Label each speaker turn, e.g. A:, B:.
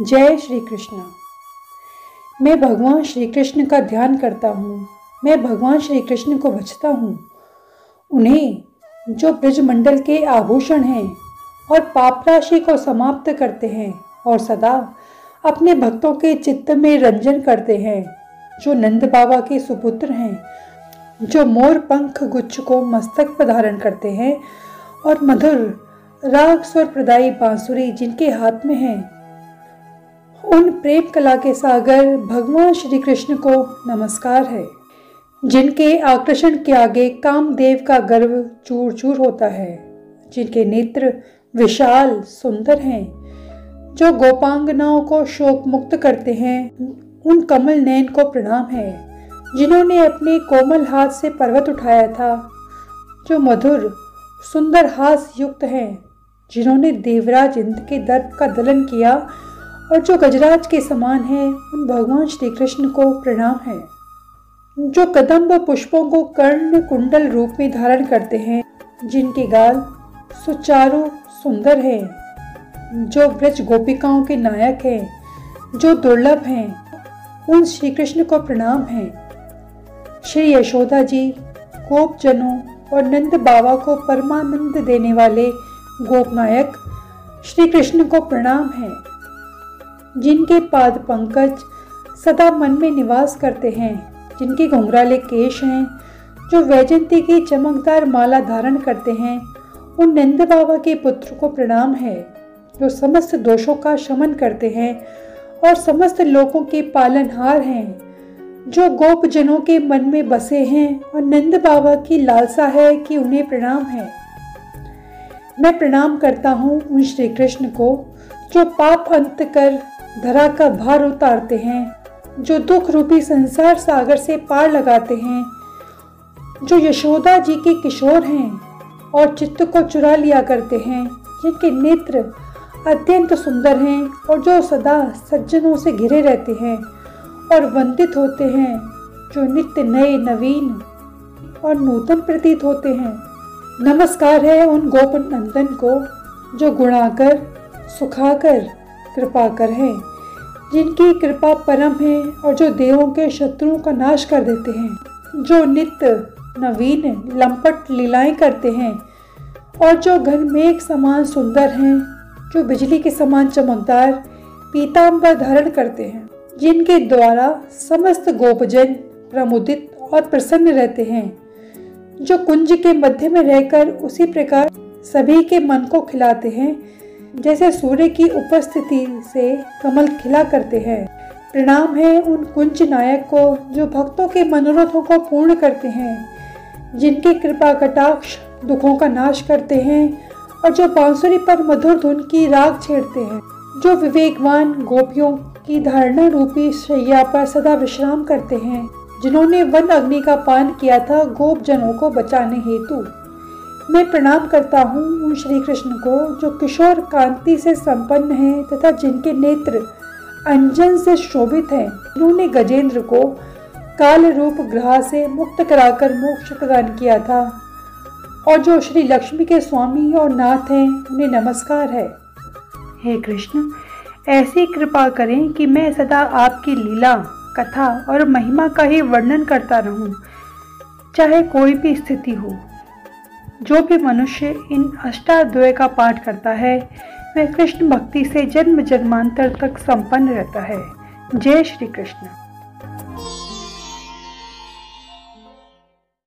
A: जय श्री कृष्ण मैं भगवान श्री कृष्ण का ध्यान करता हूँ। मैं भगवान श्री कृष्ण को बचता हूँ। उन्हें जो ब्रजमंडल के आभूषण हैं और पाप राशि को समाप्त करते हैं और सदा अपने भक्तों के चित्त में रंजन करते हैं, जो नंद बाबा के सुपुत्र हैं, जो मोर पंख गुच्छ को मस्तक पर धारण करते हैं और मधुर राग स्वर प्रदायी बांसुरी जिनके हाथ में है उन प्रेम कला के सागर भगवान श्री कृष्ण को नमस्कार है, जिनके आकर्षण के आगे कामदेव का गर्व चूर चूर होता है, जिनके नेत्र विशाल सुंदर हैं, जो गोपांगनाओं को शोक मुक्त करते हैं, उन कमल नैन को प्रणाम है, जिन्होंने अपने कोमल हाथ से पर्वत उठाया था, जो मधुर, सुंदर हास युक्त हैं, जिन्होंने देवराज इंद्र के दर्प का दलन किया और जो गजराज के समान है, उन भगवान श्री कृष्ण को प्रणाम है। जो कदम व पुष्पों को कर्ण कुंडल रूप में धारण करते हैं, जिनके गाल सुचारू सुंदर हैं, जो ब्रज गोपिकाओं के नायक हैं, जो दुर्लभ हैं, उन श्री कृष्ण को प्रणाम है। श्री यशोदा जी गोप जनों और नंद बाबा को परमानंद देने वाले गोप नायक श्री कृष्ण को प्रणाम है। जिनके पाद पंकज सदा मन में निवास करते हैं, जिनके घुंघराले केश हैं, जो वैजंती की चमकदार माला धारण करते हैं, उन नंद बाबा के पुत्र को प्रणाम है, जो समस्त दोषों का शमन करते हैं और समस्त लोगों के पालनहार हैं, जो गोप जनों के मन में बसे हैं और नंद बाबा की लालसा है कि उन्हें प्रणाम है। मैं प्रणाम करता हूँ उन श्री कृष्ण को, जो पाप अंत कर धरा का भार उतारते हैं, जो दुख रूपी संसार सागर से पार लगाते हैं, जो यशोदा जी के किशोर हैं और चित्त को चुरा लिया करते हैं, जिनके नेत्र अत्यंत सुंदर हैं और जो सदा सज्जनों से घिरे रहते हैं और वंदित होते हैं, जो नित्य नए, नवीन और नूतन प्रतीत होते हैं। नमस्कार है उन गोपन नंदन को, जो गुणाकर, सुखाकर कृपाकर है, जिनकी कृपा परम है और जो देवों के शत्रुओं का नाश कर देते हैं, जो नित्य, नवीन, लंपट लीलाएँ करते हैं, और जो घन मेघ समान सुंदर हैं, जो बिजली के समान चमकदार पीताम्बर धारण करते हैं, जिनके द्वारा समस्त गोपजन प्रमुदित और प्रसन्न रहते हैं, जो कुंज के मध्य में रहकर उसी प्रकार सभी के मन को खिलाते हैं जैसे सूर्य की उपस्थिति से कमल खिला करते हैं। प्रणाम है उन कुंज नायक को जो भक्तों के मनोरथों को पूर्ण करते हैं, जिनकी कृपा कटाक्ष दुखों का नाश करते हैं और जो बांसुरी पर मधुर धुन की राग छेड़ते हैं, जो विवेकवान गोपियों की धारणा रूपी शैया पर सदा विश्राम करते हैं, जिन्होंने वन अग्नि का पान किया था गोप जनों को बचाने हेतु। मैं प्रणाम करता हूँ उन श्री कृष्ण को, जो किशोर कांति से संपन्न हैं तथा जिनके नेत्र अंजन से शोभित हैं। उन्होंने गजेंद्र को काल रूप ग्रह से मुक्त कराकर मोक्ष प्रदान किया था। और जो श्री लक्ष्मी के स्वामी और नाथ हैं, उन्हें नमस्कार है। हे कृष्ण, ऐसी कृपा करें कि मैं सदा आपकी लीला, कथा और महिमा का ही वर्णन करता रहूँ, चाहे कोई भी स्थिति हो। जो भी मनुष्य इन अष्टाध्याय का पाठ करता है, वह कृष्ण भक्ति से जन्म जन्मांतर तक संपन्न रहता है। जय श्री कृष्ण।